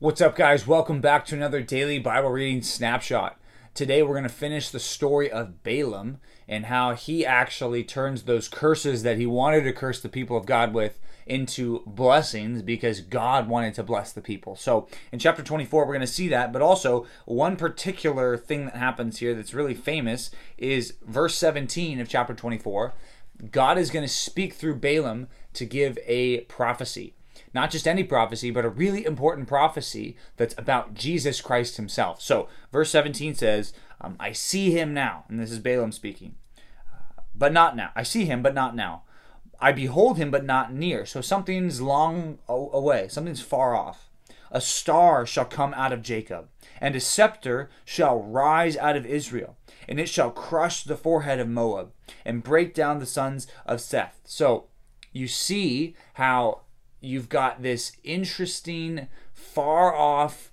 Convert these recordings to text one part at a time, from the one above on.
What's up, guys? Welcome back to another daily Bible reading snapshot. Today, we're going to finish the story of Balaam and how he actually turns those curses that he wanted to curse the people of God with into blessings because God wanted to bless the people. So, in chapter 24, we're going to see that, but also one particular thing that happens here that's really famous is verse 17 of chapter 24. God is going to speak through Balaam to give a prophecy not just any prophecy, but a really important prophecy that's about Jesus Christ himself. So, verse 17 says, um, I see him now. And this is Balaam speaking. Uh, but not now. I see him, but not now. I behold him, but not near. So something's long away, something's far off. A star shall come out of Jacob, and a scepter shall rise out of Israel, and it shall crush the forehead of Moab, and break down the sons of Seth. So you see how you've got this interesting, far off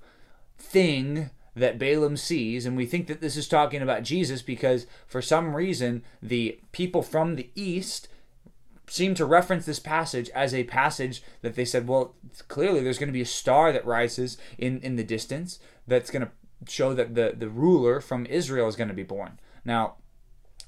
thing that Balaam sees, and we think that this is talking about Jesus because for some reason the people from the east seem to reference this passage as a passage that they said, well, clearly there's going to be a star that rises in, in the distance that's going to show that the, the ruler from Israel is going to be born. Now,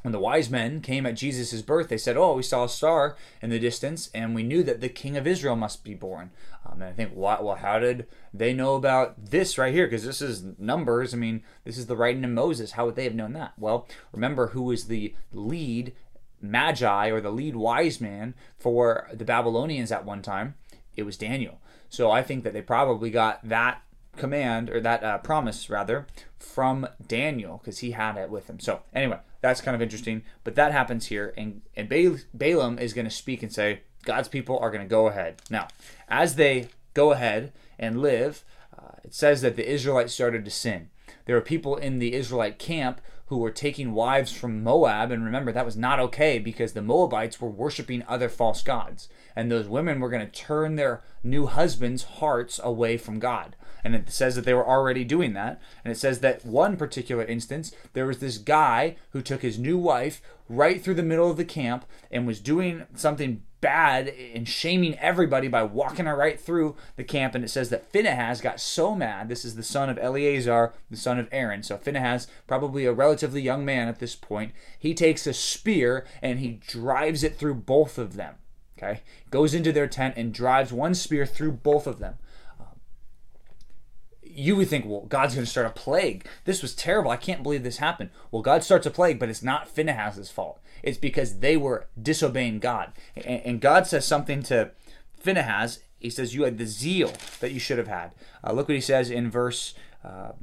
when the wise men came at Jesus' birth, they said, Oh, we saw a star in the distance, and we knew that the king of Israel must be born. Um, and I think, well, how did they know about this right here? Because this is Numbers. I mean, this is the writing of Moses. How would they have known that? Well, remember who was the lead magi or the lead wise man for the Babylonians at one time? It was Daniel. So I think that they probably got that command or that uh, promise rather from Daniel because he had it with him. So anyway, that's kind of interesting. But that happens here, and and Balaam is going to speak and say God's people are going to go ahead now. As they go ahead and live, uh, it says that the Israelites started to sin. There were people in the Israelite camp who were taking wives from Moab. And remember, that was not okay because the Moabites were worshiping other false gods. And those women were going to turn their new husbands' hearts away from God. And it says that they were already doing that. And it says that one particular instance, there was this guy who took his new wife right through the middle of the camp and was doing something bad and shaming everybody by walking her right through the camp. And it says that Phinehas got so mad. This is the son of Eleazar, the son of Aaron. So Phinehas, probably a relatively young man at this point, he takes a spear and he drives it through both of them. Okay, goes into their tent and drives one spear through both of them you would think, well, God's going to start a plague. This was terrible. I can't believe this happened. Well, God starts a plague, but it's not Phinehas's fault. It's because they were disobeying God. And, God says something to Phinehas. He says, "You had the zeal that you should have had." Uh, look what he says in verse uh,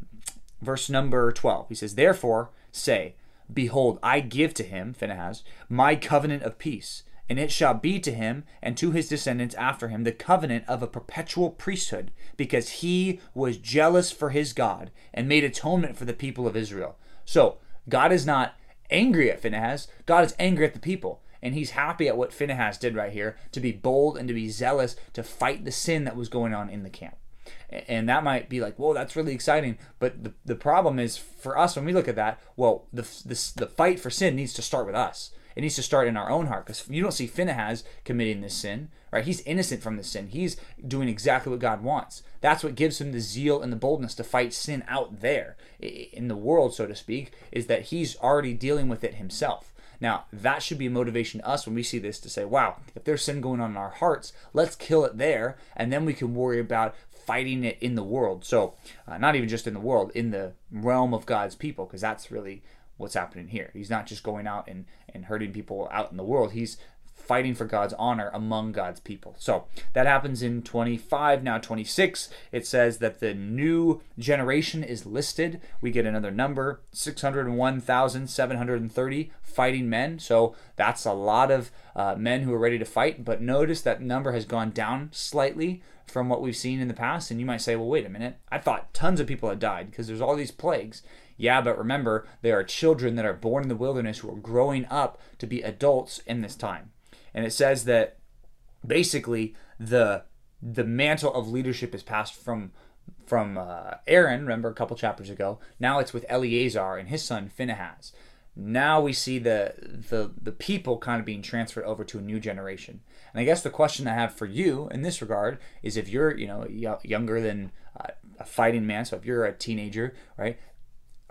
verse number twelve. He says, "Therefore say, Behold, I give to him, Phinehas, my covenant of peace." And it shall be to him and to his descendants after him the covenant of a perpetual priesthood, because he was jealous for his God and made atonement for the people of Israel. So, God is not angry at Phinehas, God is angry at the people. And he's happy at what Phinehas did right here to be bold and to be zealous to fight the sin that was going on in the camp. And that might be like, whoa, that's really exciting. But the, the problem is for us, when we look at that, well, the, the, the fight for sin needs to start with us. It needs to start in our own heart because you don't see Phinehas committing this sin, right? He's innocent from this sin. He's doing exactly what God wants. That's what gives him the zeal and the boldness to fight sin out there in the world, so to speak, is that he's already dealing with it himself. Now, that should be a motivation to us when we see this to say, wow, if there's sin going on in our hearts, let's kill it there, and then we can worry about fighting it in the world. So, uh, not even just in the world, in the realm of God's people, because that's really what's happening here. He's not just going out and, and hurting people out in the world. He's fighting for God's honor among God's people. So that happens in 25, now 26. It says that the new generation is listed. We get another number 601,730 fighting men. So that's a lot of uh, men who are ready to fight. But notice that number has gone down slightly from what we've seen in the past. And you might say, well, wait a minute. I thought tons of people had died because there's all these plagues. Yeah, but remember, there are children that are born in the wilderness who are growing up to be adults in this time. And it says that basically the the mantle of leadership is passed from from uh, Aaron, remember a couple chapters ago. Now it's with Eleazar and his son Phinehas. now we see the the the people kind of being transferred over to a new generation. And I guess the question I have for you in this regard is if you're you know younger than uh, a fighting man, so if you're a teenager, right?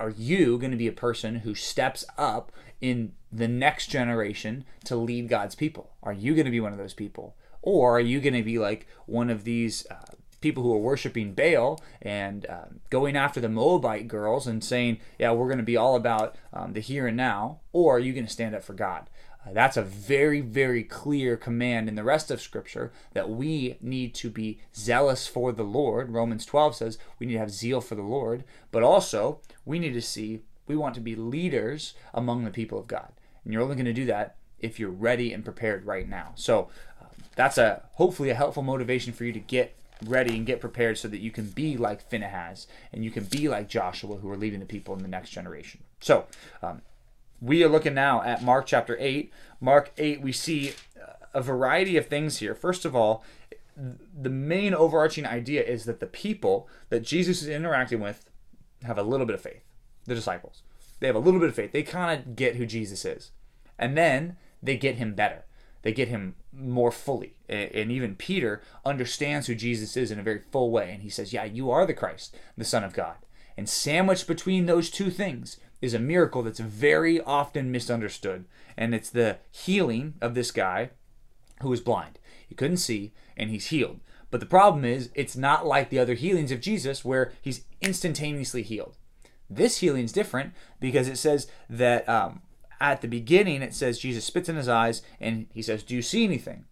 Are you going to be a person who steps up in the next generation to lead God's people? Are you going to be one of those people? Or are you going to be like one of these uh, people who are worshiping Baal and uh, going after the Moabite girls and saying, yeah, we're going to be all about um, the here and now, or are you going to stand up for God? Uh, that's a very, very clear command in the rest of Scripture that we need to be zealous for the Lord. Romans 12 says we need to have zeal for the Lord, but also we need to see we want to be leaders among the people of God. And you're only going to do that if you're ready and prepared right now. So uh, that's a hopefully a helpful motivation for you to get ready and get prepared so that you can be like Phinehas and you can be like Joshua, who are leading the people in the next generation. So, um, we are looking now at Mark chapter 8. Mark 8, we see a variety of things here. First of all, the main overarching idea is that the people that Jesus is interacting with have a little bit of faith. The disciples. They have a little bit of faith. They kind of get who Jesus is. And then they get him better they get him more fully. And even Peter understands who Jesus is in a very full way. And he says, Yeah, you are the Christ, the Son of God. And sandwiched between those two things is a miracle that's very often misunderstood. And it's the healing of this guy who was blind. He couldn't see, and he's healed. But the problem is, it's not like the other healings of Jesus where he's instantaneously healed. This healing is different because it says that um, at the beginning, it says Jesus spits in his eyes and he says, Do you see anything?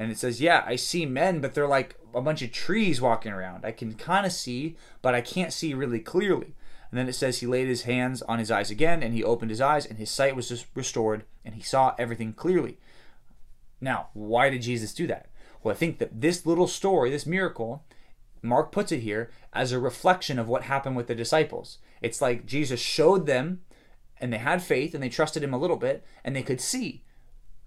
And it says, Yeah, I see men, but they're like a bunch of trees walking around. I can kind of see, but I can't see really clearly. And then it says he laid his hands on his eyes again and he opened his eyes and his sight was just restored and he saw everything clearly. Now, why did Jesus do that? Well, I think that this little story, this miracle, Mark puts it here as a reflection of what happened with the disciples. It's like Jesus showed them and they had faith and they trusted him a little bit and they could see,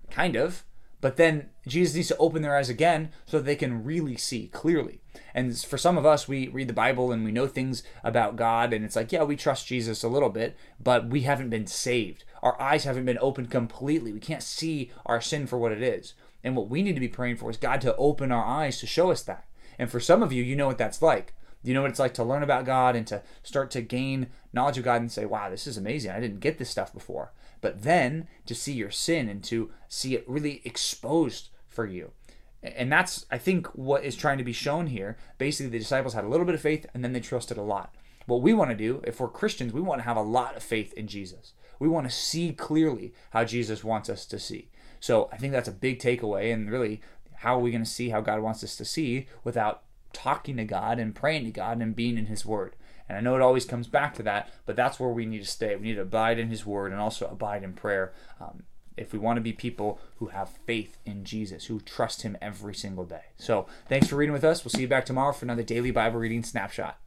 kind of. But then Jesus needs to open their eyes again so that they can really see clearly. And for some of us, we read the Bible and we know things about God, and it's like, yeah, we trust Jesus a little bit, but we haven't been saved. Our eyes haven't been opened completely. We can't see our sin for what it is. And what we need to be praying for is God to open our eyes to show us that. And for some of you, you know what that's like. You know what it's like to learn about God and to start to gain knowledge of God and say, wow, this is amazing. I didn't get this stuff before. But then to see your sin and to see it really exposed for you. And that's, I think, what is trying to be shown here. Basically, the disciples had a little bit of faith and then they trusted a lot. What we want to do, if we're Christians, we want to have a lot of faith in Jesus. We want to see clearly how Jesus wants us to see. So I think that's a big takeaway. And really, how are we going to see how God wants us to see without talking to God and praying to God and being in His Word. And I know it always comes back to that, but that's where we need to stay. We need to abide in His Word and also abide in prayer. Um, if we want to be people who have faith in Jesus, who trust Him every single day. So, thanks for reading with us. We'll see you back tomorrow for another daily Bible reading snapshot.